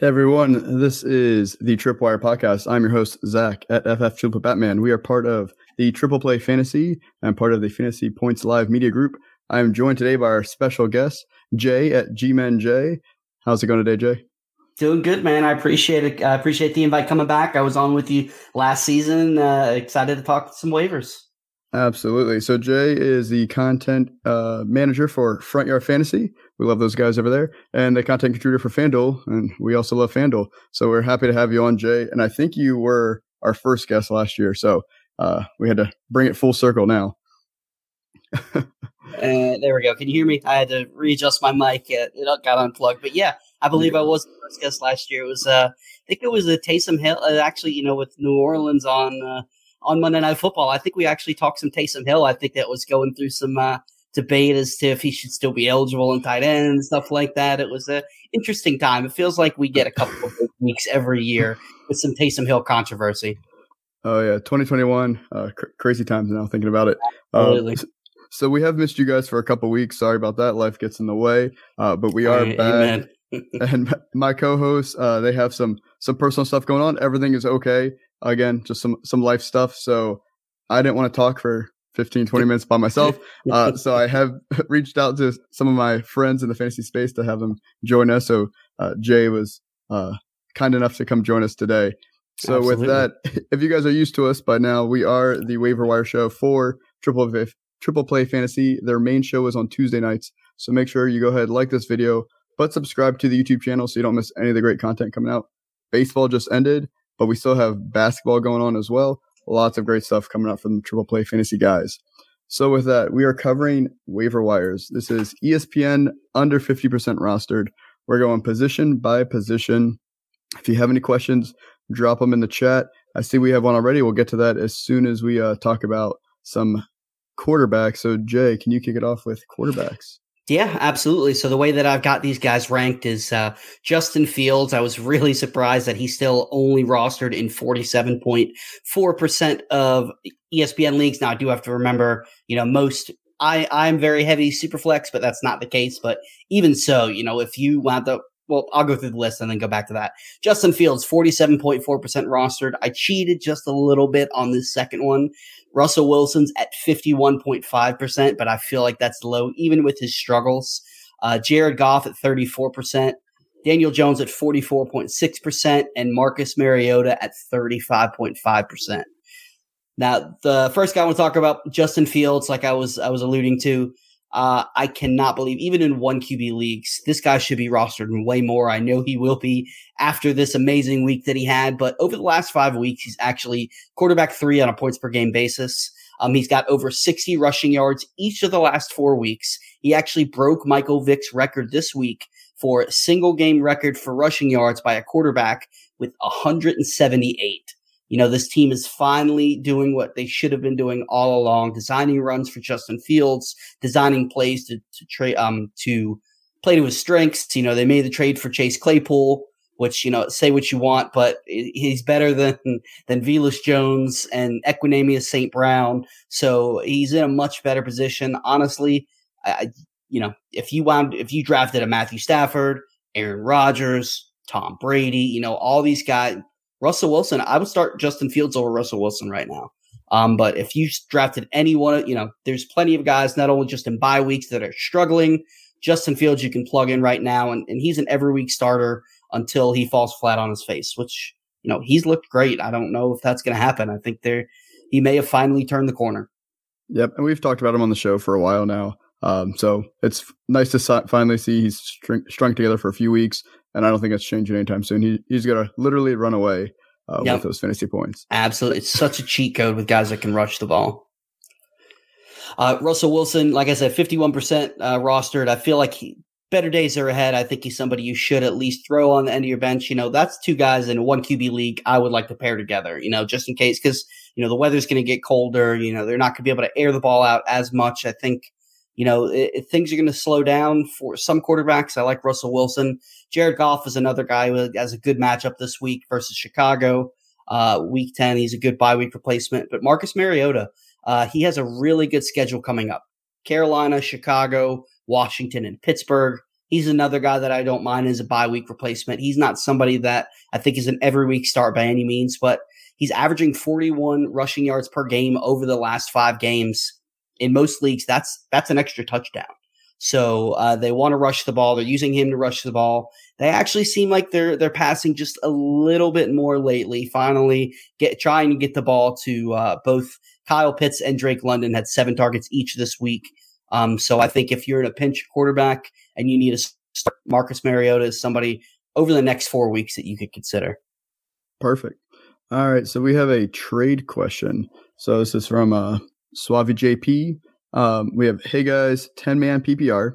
Hey everyone, this is the Tripwire Podcast. I'm your host, Zach at FF Triple Batman. We are part of the Triple Play Fantasy and part of the Fantasy Points Live Media Group. I am joined today by our special guest, Jay at G-Man J. How's it going today, Jay? Doing good, man. I appreciate it. I appreciate the invite coming back. I was on with you last season. Uh, excited to talk some waivers. Absolutely. So Jay is the content uh, manager for Front Yard Fantasy. We love those guys over there, and the content contributor for FanDuel, and we also love FanDuel. So we're happy to have you on, Jay. And I think you were our first guest last year, so uh, we had to bring it full circle now. uh, there we go. Can you hear me? I had to readjust my mic. It, got unplugged, but yeah, I believe I was the first guest last year. It was, uh, I think it was a Taysom Hill. Uh, actually, you know, with New Orleans on uh, on Monday Night Football. I think we actually talked some Taysom Hill. I think that was going through some uh, debate as to if he should still be eligible in tight end and stuff like that. It was an interesting time. It feels like we get a couple of weeks every year with some Taysom Hill controversy. Oh yeah, 2021, uh, cr- crazy times now. Thinking about it. Uh, so we have missed you guys for a couple weeks. Sorry about that. Life gets in the way, uh, but we are back. and my co-hosts, uh, they have some some personal stuff going on. Everything is okay again, just some some life stuff. So I didn't want to talk for 15, 20 minutes by myself. Uh, so I have reached out to some of my friends in the fantasy space to have them join us. So uh, Jay was uh, kind enough to come join us today. So Absolutely. with that, if you guys are used to us by now, we are the waiver wire show for Triple Triple Play Fantasy. Their main show is on Tuesday nights. So make sure you go ahead and like this video, but subscribe to the YouTube channel so you don't miss any of the great content coming out. Baseball just ended but we still have basketball going on as well. Lots of great stuff coming up from the Triple Play Fantasy guys. So with that, we are covering waiver wires. This is ESPN under 50% rostered. We're going position by position. If you have any questions, drop them in the chat. I see we have one already. We'll get to that as soon as we uh, talk about some quarterbacks. So Jay, can you kick it off with quarterbacks? Yeah, absolutely. So the way that I've got these guys ranked is uh, Justin Fields. I was really surprised that he's still only rostered in 47.4% of ESPN leagues. Now I do have to remember, you know, most I, I'm very heavy super flex, but that's not the case. But even so, you know, if you want up well, I'll go through the list and then go back to that. Justin Fields, 47.4% rostered. I cheated just a little bit on this second one. Russell Wilson's at 51.5%, but I feel like that's low even with his struggles. Uh, Jared Goff at 34%, Daniel Jones at 44.6%, and Marcus Mariota at 35.5%. Now, the first guy I want to talk about, Justin Fields, like I was I was alluding to, uh, I cannot believe, even in one QB leagues, this guy should be rostered way more. I know he will be after this amazing week that he had, but over the last five weeks, he's actually quarterback three on a points per game basis. Um, he's got over 60 rushing yards each of the last four weeks. He actually broke Michael Vick's record this week for single game record for rushing yards by a quarterback with 178 you know, this team is finally doing what they should have been doing all along, designing runs for Justin Fields, designing plays to, to trade, um, to play to his strengths. You know, they made the trade for Chase Claypool, which, you know, say what you want, but he's better than, than Velus Jones and Equanimeous St. Brown. So he's in a much better position. Honestly, I, you know, if you wound, if you drafted a Matthew Stafford, Aaron Rodgers, Tom Brady, you know, all these guys, Russell Wilson, I would start Justin Fields over Russell Wilson right now. Um, but if you drafted anyone, you know, there's plenty of guys, not only just in bye weeks that are struggling. Justin Fields, you can plug in right now, and, and he's an every week starter until he falls flat on his face, which, you know, he's looked great. I don't know if that's going to happen. I think there, he may have finally turned the corner. Yep. And we've talked about him on the show for a while now. Um, so it's nice to finally see he's strung together for a few weeks and I don't think it's changing anytime soon. He, he's going to literally run away uh, yep. with those fantasy points. Absolutely. It's such a cheat code with guys that can rush the ball. Uh, Russell Wilson, like I said, 51% uh, rostered. I feel like he, better days are ahead. I think he's somebody you should at least throw on the end of your bench. You know, that's two guys in a one QB league I would like to pair together, you know, just in case, because, you know, the weather's going to get colder. You know, they're not going to be able to air the ball out as much. I think you know, it, things are going to slow down for some quarterbacks. I like Russell Wilson. Jared Goff is another guy who has a good matchup this week versus Chicago. Uh, week 10, he's a good bye week replacement. But Marcus Mariota, uh, he has a really good schedule coming up Carolina, Chicago, Washington, and Pittsburgh. He's another guy that I don't mind as a bye week replacement. He's not somebody that I think is an every week start by any means, but he's averaging 41 rushing yards per game over the last five games. In most leagues, that's that's an extra touchdown. So uh, they want to rush the ball. They're using him to rush the ball. They actually seem like they're they're passing just a little bit more lately. Finally, get trying to get the ball to uh, both Kyle Pitts and Drake London had seven targets each this week. Um, so I think if you're in a pinch quarterback and you need to start Marcus Mariota as somebody over the next four weeks that you could consider. Perfect. All right, so we have a trade question. So this is from uh, Suave JP. Um, we have hey guys, ten man PPR.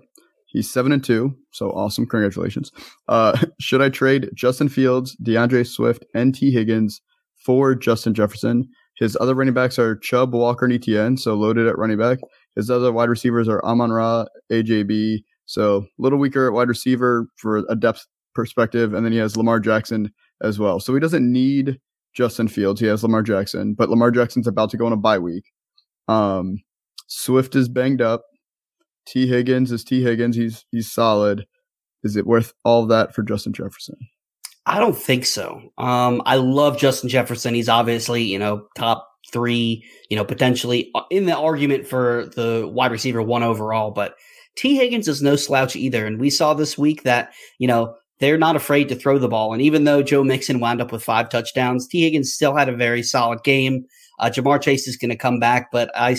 He's seven and two, so awesome! Congratulations. Uh, should I trade Justin Fields, DeAndre Swift, and Tee Higgins for Justin Jefferson? His other running backs are Chubb, Walker, and ETN, so loaded at running back. His other wide receivers are Amon Ra, AJB, so a little weaker at wide receiver for a depth perspective, and then he has Lamar Jackson as well. So he doesn't need Justin Fields. He has Lamar Jackson, but Lamar Jackson's about to go on a bye week. Um, Swift is banged up. Tee Higgins is Tee Higgins. He's he's solid. Is it worth all that for Justin Jefferson? I don't think so. Um, I love Justin Jefferson. He's obviously you know top three. You know potentially in the argument for the wide receiver one overall. But Tee Higgins is no slouch either, and we saw this week that you know they're not afraid to throw the ball. And even though Joe Mixon wound up with five touchdowns, Tee Higgins still had a very solid game. Uh, Ja'Marr Chase is going to come back, but I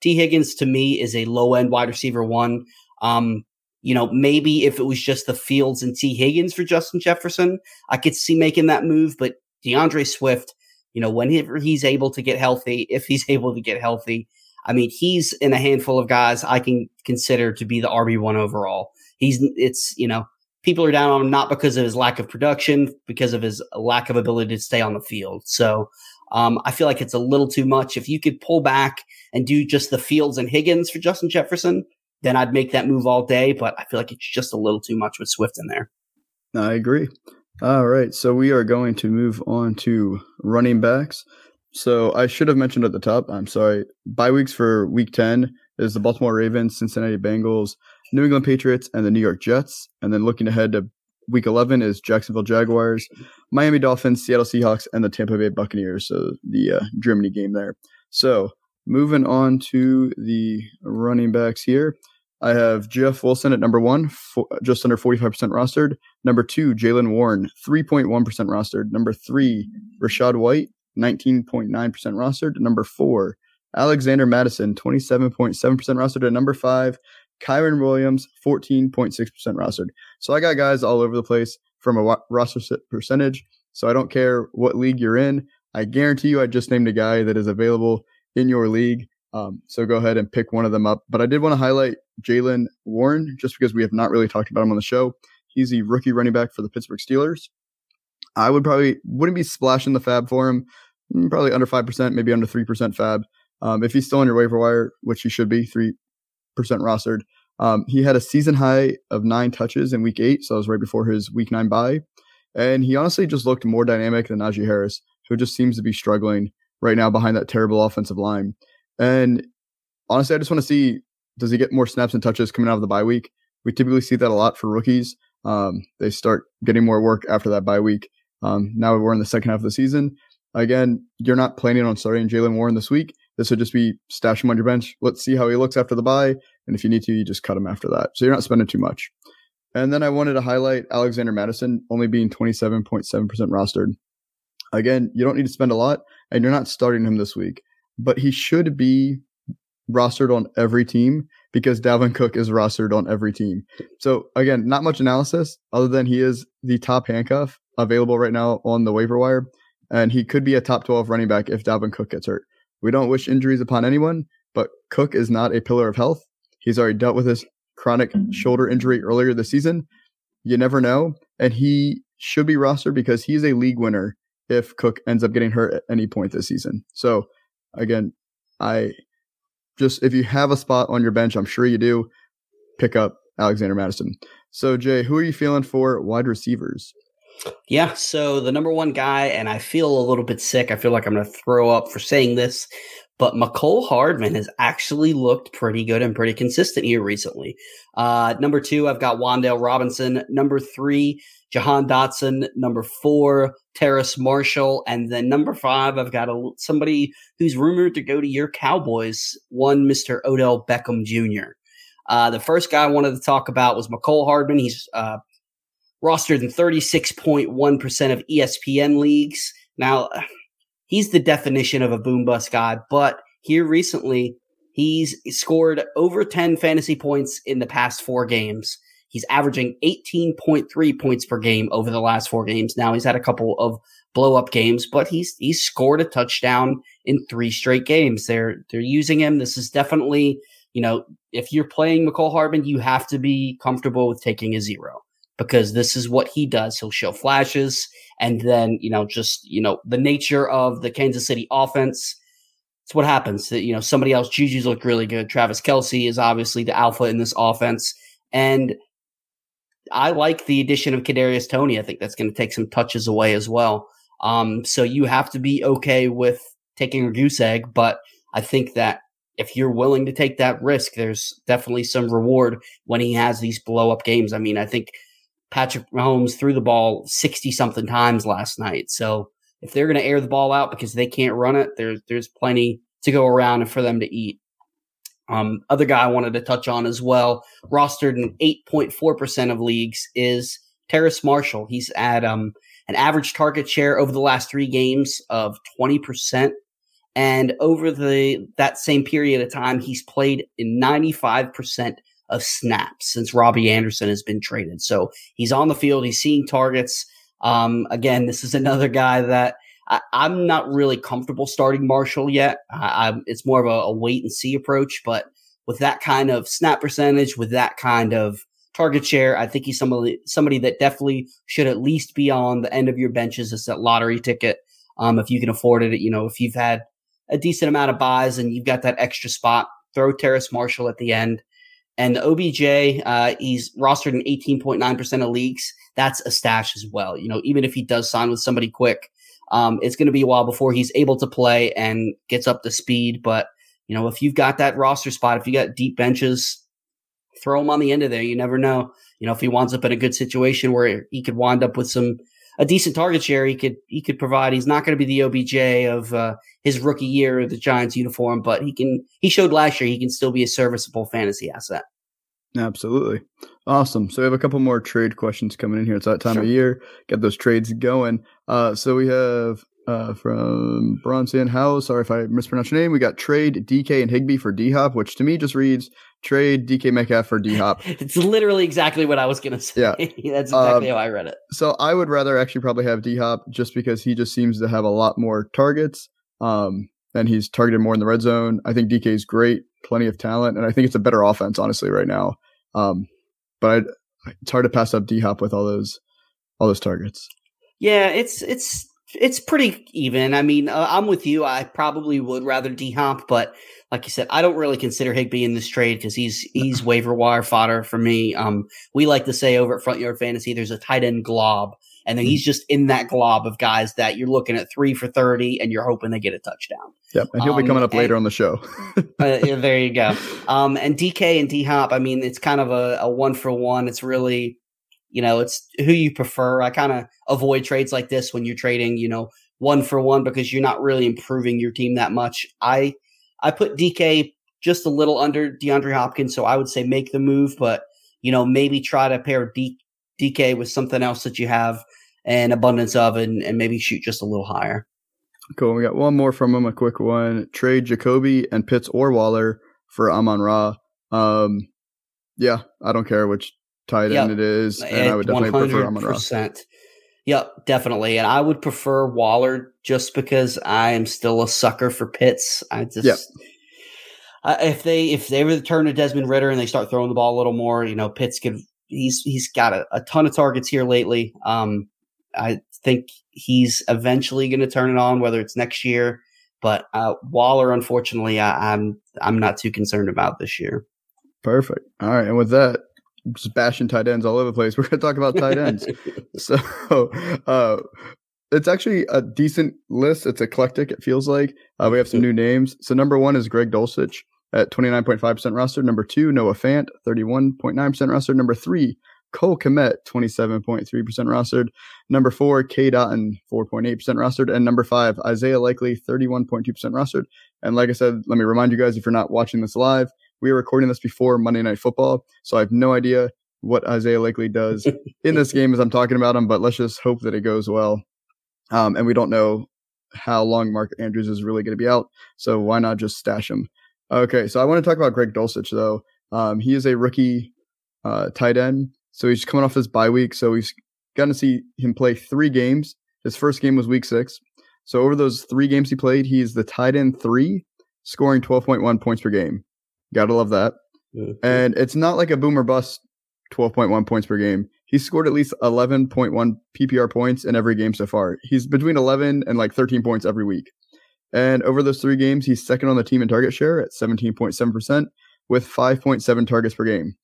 Tee Higgins to me is a low end wide receiver one. Um, you know, maybe if it was just the Fields and Tee Higgins for Justin Jefferson, I could see making that move. But DeAndre Swift, you know, whenever he's able to get healthy, if he's able to get healthy, I mean, he's in a handful of guys I can consider to be the RB one overall. He's it's you know people are down on him not because of his lack of production, because of his lack of ability to stay on the field. So um, I feel like it's a little too much. If you could pull back and do just the Fields and Higgins for Justin Jefferson, then I'd make that move all day. But I feel like it's just a little too much with Swift in there. I agree. All right. So we are going to move on to running backs. So I should have mentioned at the top, I'm sorry, bye weeks for week 10 is the Baltimore Ravens, Cincinnati Bengals, New England Patriots, and the New York Jets. And then looking ahead to week 11 is Jacksonville Jaguars, Miami Dolphins, Seattle Seahawks, and the Tampa Bay Buccaneers. So the uh, Germany game there. So moving on to the running backs here. I have Jeff Wilson at number one, for, just under 45% rostered. Number two, Jaylen Warren, 3.1% rostered. Number three, Rachaad White, 19.9% rostered. Number four, Alexander Mattison, 27.7% rostered. And number five, Kyren Williams, 14.6% rostered. So I got guys all over the place from a roster percentage. So I don't care what league you're in. I guarantee you I just named a guy that is available in your league. Um, so go ahead and pick one of them up. But I did want to highlight Jaylen Warren just because we have not really talked about him on the show. He's the rookie running back for the Pittsburgh Steelers. I would probably wouldn't be splashing the fab for him. Mm, probably under five percent, maybe under three percent fab. Um, if he's still on your waiver wire, which he should be, three percent rostered. Um, he had a season high of nine touches in week eight, so that was right before his week nine bye. And he honestly just looked more dynamic than Najee Harris, who just seems to be struggling right now behind that terrible offensive line. And honestly, I just want to see does he get more snaps and touches coming out of the bye week? We typically see that a lot for rookies. Um, they start getting more work after that bye week. Um, now we're in the second half of the season. Again, you're not planning on starting Jaylen Warren this week. This would just be stash him on your bench. Let's see how he looks after the bye. And if you need to, you just cut them after that. So you're not spending too much. And then I wanted to highlight Alexander Mattison only being 27.7% rostered. Again, you don't need to spend a lot and you're not starting him this week, but he should be rostered on every team because Dalvin Cook is rostered on every team. So again, not much analysis other than he is the top handcuff available right now on the waiver wire. And he could be a top 12 running back if Dalvin Cook gets hurt. We don't wish injuries upon anyone, but Cook is not a pillar of health. He's already dealt with his chronic shoulder injury earlier this season. You never know. And he should be rostered because he's a league winner if Cook ends up getting hurt at any point this season. So again, I just if you have a spot on your bench, I'm sure you do, pick up Alexander Mattison. So Jay, who are you feeling for wide receivers? Yeah, so the number one guy, and I feel a little bit sick. I feel like I'm going to throw up for saying this, but Mecole Hardman has actually looked pretty good and pretty consistent here recently. Uh, number two, I've got Wan'Dale Robinson. Number three, Jahan Dotson. Number four, Terrace Marshall. And then number five, I've got a, somebody who's rumored to go to your Cowboys, one Mr. Odell Beckham Jr. Uh, the first guy I wanted to talk about was Mecole Hardman. He's uh, rostered in 36.1% of ESPN leagues. Now, he's the definition of a boom bust guy, but here recently, he's scored over 10 fantasy points in the past four games. He's averaging 18.3 points per game over the last four games. Now he's had a couple of blow up games, but he's he's scored a touchdown in three straight games. They're they're using him. This is definitely, you know, if you're playing Mecole Hardman, you have to be comfortable with taking a zero because this is what he does. He'll show flashes and then, you know, just, you know, the nature of the Kansas City offense. It's what happens. That, you know, somebody else, Juju's look really good. Travis Kelce is obviously the alpha in this offense. And I like the addition of Kadarius Toney. I think that's going to take some touches away as well. Um, so you have to be okay with taking a goose egg, but I think that if you're willing to take that risk, there's definitely some reward when he has these blow up games. I mean, I think Patrick Mahomes threw the ball 60 something times last night. So if they're going to air the ball out because they can't run it, there's, there's plenty to go around and for them to eat. Um, other guy I wanted to touch on as well, rostered in 8.4% of leagues is Terrace Marshall. He's at, um, an average target share over the last three games of 20%. And over the, that same period of time, he's played in 95% of snaps since Robbie Anderson has been traded. So he's on the field, he's seeing targets. Um, again, this is another guy that I, am not really comfortable starting Marshall yet. I, it's more of a, a, wait and see approach, but with that kind of snap percentage, with that kind of target share, I think he's somebody somebody that definitely should at least be on the end of your benches as that lottery ticket. Um, if you can afford it, you know, if you've had a decent amount of buys and you've got that extra spot, throw Terrace Marshall at the end. And the OBJ, uh, he's rostered in 18.9% of leagues. That's a stash as well. You know, even if he does sign with somebody quick, um, it's going to be a while before he's able to play and gets up to speed. But, you know, if you've got that roster spot, if you got deep benches, throw him on the end of there. You never know. You know, if he winds up in a good situation where he could wind up with some a decent target share, he could he could provide. He's not going to be the OBJ of uh, his rookie year of the Giants uniform, but he can. He showed last year he can still be a serviceable fantasy asset. Absolutely. Awesome. So we have a couple more trade questions coming in here. It's that time sure. of year. Get those trades going. Uh, so we have uh, from Bronson House. Sorry if I mispronounced your name. We got trade DK and Higbee for D Hop, which to me just reads trade DK Metcalf for D Hop. it's literally exactly what I was going to say. Yeah. That's exactly um, how I read it. So I would rather actually probably have D Hop just because he just seems to have a lot more targets. Um, and he's targeted more in the red zone. I think DK is great, plenty of talent, and I think it's a better offense, honestly, right now. Um, but I'd, it's hard to pass up D Hop with all those all those targets. Yeah, it's it's it's pretty even. I mean, uh, I'm with you. I probably would rather D Hop, but like you said, I don't really consider Higbee in this trade because he's he's waiver wire fodder for me. Um, we like to say over at Front Yard Fantasy, there's a tight end glob, and then he's mm. just in that glob of guys that you're looking at three for thirty, and you're hoping they get a touchdown. Yep, and he'll um, be coming up and, later on the show. uh, yeah, there you go. Um, and DK and D Hop, I mean, it's kind of a, a one for one. It's really, you know, it's who you prefer. I kind of avoid trades like this when you're trading, you know, one for one because you're not really improving your team that much. I I put DK just a little under DeAndre Hopkins, so I would say make the move, but you know maybe try to pair D- DK with something else that you have an abundance of, and, and maybe shoot just a little higher. Cool. We got one more from him, a quick one. Trade Jacoby and Pitts or Waller for Amon Ra. Um, yeah, I don't care which tight end it is, and I would definitely 100%. prefer Amon Ra. Yep, definitely. And I would prefer Waller just because I am still a sucker for Pitts. I just yep. if they if they return to Desmond Ridder and they start throwing the ball a little more, you know, Pitts could he's he's got a, a ton of targets here lately. Um, I think he's eventually going to turn it on, whether it's next year. But uh, Waller, unfortunately, I, I'm I'm not too concerned about this year. Perfect. All right, and with that, just bashing tight ends all over the place. We're going to talk about tight ends. so, uh, it's actually a decent list. It's eclectic. It feels like uh, we have some new names. So number one is Greg Dulcich at 29.5% roster. Number two, Noah Fant, 31.9% roster. Number three, Cole Kmet, 27.3% rostered. Number four, Cade Otton, 4.8% rostered. And number five, Isaiah Likely, 31.2% rostered. And like I said, let me remind you guys if you're not watching this live, we are recording this before Monday Night Football. So I have no idea what Isaiah Likely does in this game as I'm talking about him, but let's just hope that it goes well. Um, and we don't know how long Mark Andrews is really going to be out. So why not just stash him? Okay, so I want to talk about Greg Dulcich, though. Um, he is a rookie uh, tight end. So he's coming off his bye week. So he's going to see him play three games. His first game was week six. So over those three games he played, he's the tight end three, scoring 12.1 points per game. Gotta love that. And it's not like a boomer bust 12.1 points per game. He's scored at least 11.1 PPR points in every game so far. He's between 11 and like 13 points every week. And over those three games, he's second on the team in target share at 17.7% with 5.7 targets per game.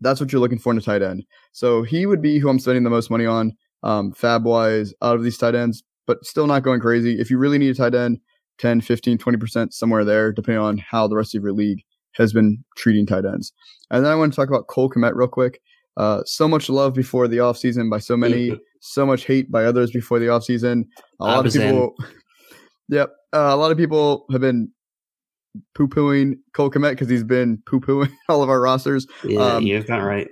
That's what you're looking for in a tight end. So he would be who I'm spending the most money on, um, fab wise, out of these tight ends, but still not going crazy. If you really need a tight end, 10, 15, 20% somewhere there, depending on how the rest of your league has been treating tight ends. And then I want to talk about Cole Kmet real quick. Uh, so much love before the offseason by so many, so much hate by others before the offseason. A lot of people, yep, uh, a lot of people have been poo pooing Cole Kmet because he's been poo pooing all of our rosters. Yeah, um, you've got right.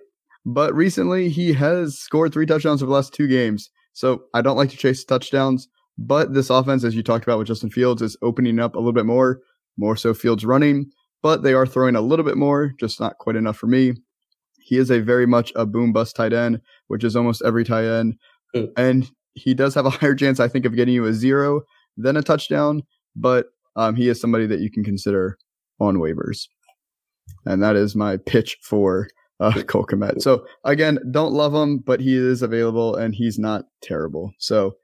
But recently, he has scored three touchdowns over the last two games. So I don't like to chase touchdowns. But this offense, as you talked about with Justin Fields, is opening up a little bit more, more so Fields running. But they are throwing a little bit more, just not quite enough for me. He is a very much a boom bust tight end, which is almost every tight end. Mm. And he does have a higher chance, I think, of getting you a zero than a touchdown. But um, he is somebody that you can consider on waivers. And that is my pitch for uh, Cole Kmet. So again, don't love him, but he is available and he's not terrible. So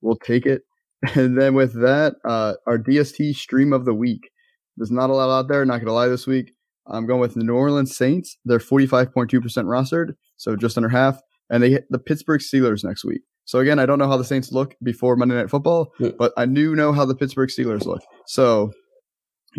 we'll take it. And then with that, uh, our DST stream of the week. There's not a lot out there. Not going to lie this week. I'm going with the New Orleans Saints. They're 45.2% rostered, so just under half. And they hit the Pittsburgh Steelers next week. So again, I don't know how the Saints look before Monday Night Football, but I do know how the Pittsburgh Steelers look. So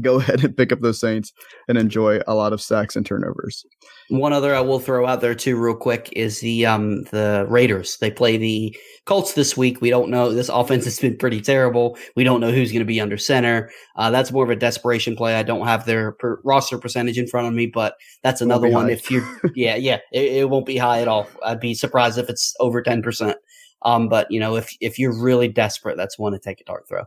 go ahead and pick up those Saints and enjoy a lot of sacks and turnovers. One other I will throw out there too, real quick, is the um the Raiders. They play the Colts this week. We don't know. This offense has been pretty terrible. We don't know who's going to be under center. Uh, that's more of a desperation play. I don't have their per- roster percentage in front of me, but that's another one. High. If you, yeah, yeah, it, it won't be high at all. I'd be surprised if it's over ten percent. Um, but you know, if if you're really desperate, that's one to take a dart throw.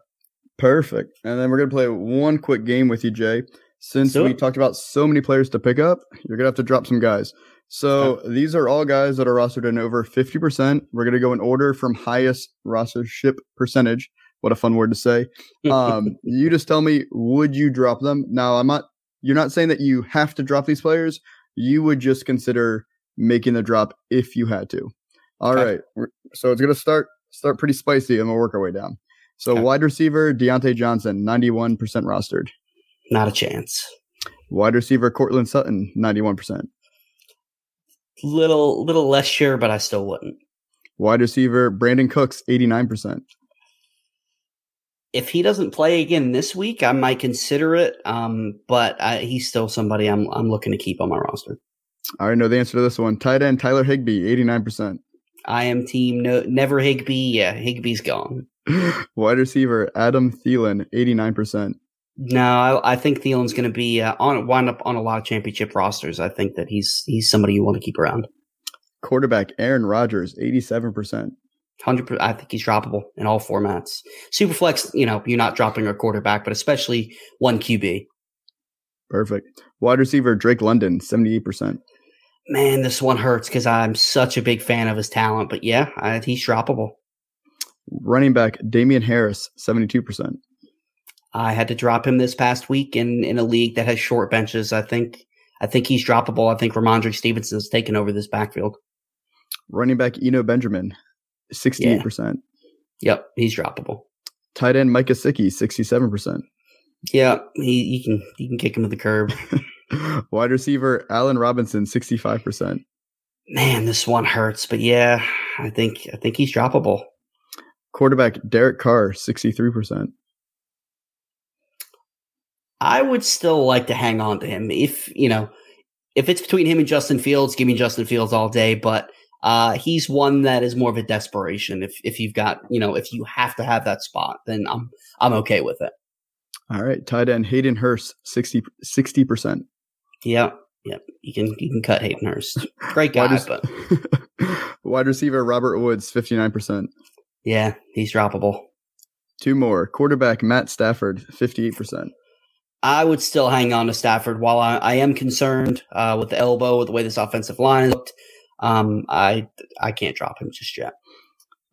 Perfect. And then we're gonna play one quick game with you, Jay. Since we talked about so many players to pick up, you're gonna have to drop some guys. So okay. these are all guys that are rostered in over 50%. We're gonna go in order from highest rostership percentage. What a fun word to say. Um, you just tell me, would you drop them? Now, I'm not. You're not saying that you have to drop these players. You would just consider making the drop if you had to. All okay. right. So it's gonna start start pretty spicy, and we'll work our way down. So okay. wide receiver Diontae Johnson, 91% rostered. Not a chance. Wide receiver Courtland Sutton, 91%. Little little less sure, but I still wouldn't. Wide receiver Brandin Cooks, 89%. If he doesn't play again this week, I might consider it. Um, but I, he's still somebody I'm I'm looking to keep on my roster. I already know the answer to this one. Tight end Tyler Higbee, 89%. I am team no never Higbee. Yeah, Higbee's gone. Wide receiver Adam Thielen, eighty nine percent. No, I, I, think Thielen's going to be uh, on wind up on a lot of championship rosters. I think that he's he's somebody you want to keep around. Quarterback Aaron Rodgers, eighty seven percent. Hundred. I think he's droppable in all formats. Superflex, you know, you're not dropping a quarterback, but especially one QB. Perfect. Wide receiver Drake London, seventy eight percent man, this one hurts because I'm such a big fan of his talent. But yeah, I, he's droppable. Running back Damien Harris, 72%. I had to drop him this past week in, in a league that has short benches. I think I think he's droppable. I think Rhamondre Stevenson's taken over this backfield. Running back Eno Benjamin, 68%. Yeah. Yep, he's droppable. Tight end Mike Gesicki, 67%. Yeah, he you can you can kick him to the curb. Wide receiver Allen Robinson, 65%. Man, this one hurts, but yeah, I think I think he's droppable. Quarterback Derek Carr, 63%. I would still like to hang on to him. If, you know, if it's between him and Justin Fields, give me Justin Fields all day, but uh, he's one that is more of a desperation. If if you've got, you know, if you have to have that spot, then I'm I'm okay with it. All right, tight end Hayden Hurst, 60 percent. Yeah, yeah, you can you can cut Hayden Hurst. Great guy, wide but wide receiver Robert Woods, fifty nine percent. Yeah, he's droppable. Two more. Quarterback Matt Stafford, fifty eight percent. I would still hang on to Stafford while I, I am concerned uh, with the elbow, with the way this offensive line looked. Um, I I can't drop him just yet.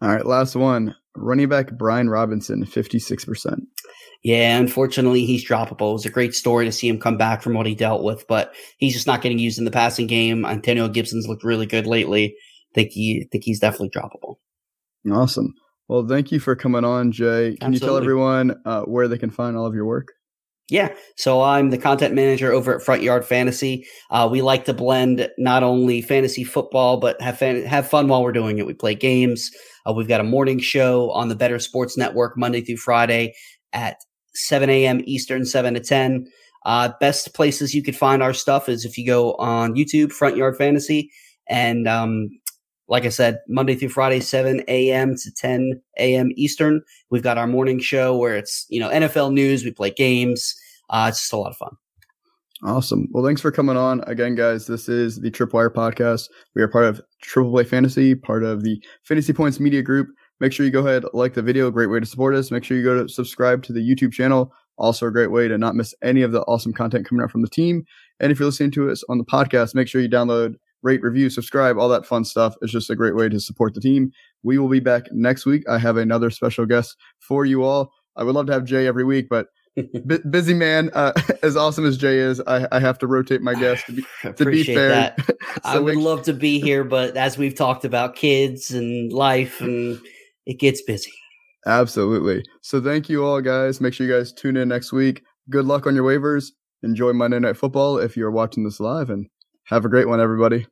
All right, last one. Running back Brian Robinson, fifty six percent. Yeah, unfortunately, he's droppable. It was a great story to see him come back from what he dealt with, but he's just not getting used in the passing game. Antonio Gibson's looked really good lately. think he think he's definitely droppable. Awesome. Well, thank you for coming on, Jay. Can Absolutely. you tell everyone uh, where they can find all of your work? Yeah. So I'm the content manager over at Front Yard Fantasy. Uh, we like to blend not only fantasy football, but have fan- have fun while we're doing it. We play games. Uh, we've got a morning show on the Better Sports Network Monday through Friday at 7 a.m. Eastern, 7 to 10. Uh, best places you could find our stuff is if you go on YouTube, Front Yard Fantasy, and um, like I said, Monday through Friday, 7 a.m. to 10 a.m. Eastern. We've got our morning show where it's, you know, NFL news. We play games. Uh, it's just a lot of fun. Awesome. Well, thanks for coming on again, guys. This is the Tripwire podcast. We are part of Triple Play Fantasy, part of the Fantasy Points Media Group. Make sure you go ahead, like the video. Great way to support us. Make sure you go to subscribe to the YouTube channel. Also, a great way to not miss any of the awesome content coming out from the team. And if you're listening to us on the podcast, make sure you download rate, review, subscribe, all that fun stuff. It's just a great way to support the team. We will be back next week. I have another special guest for you all. I would love to have Jay every week, but b- busy man. Uh, as awesome as Jay is, I, I have to rotate my guests to be, to be fair. so I would love to be here, but as we've talked about kids and life and it gets busy. Absolutely. So thank you all guys. Make sure you guys tune in next week. Good luck on your waivers. Enjoy Monday Night Football if you're watching this live and have a great one, everybody.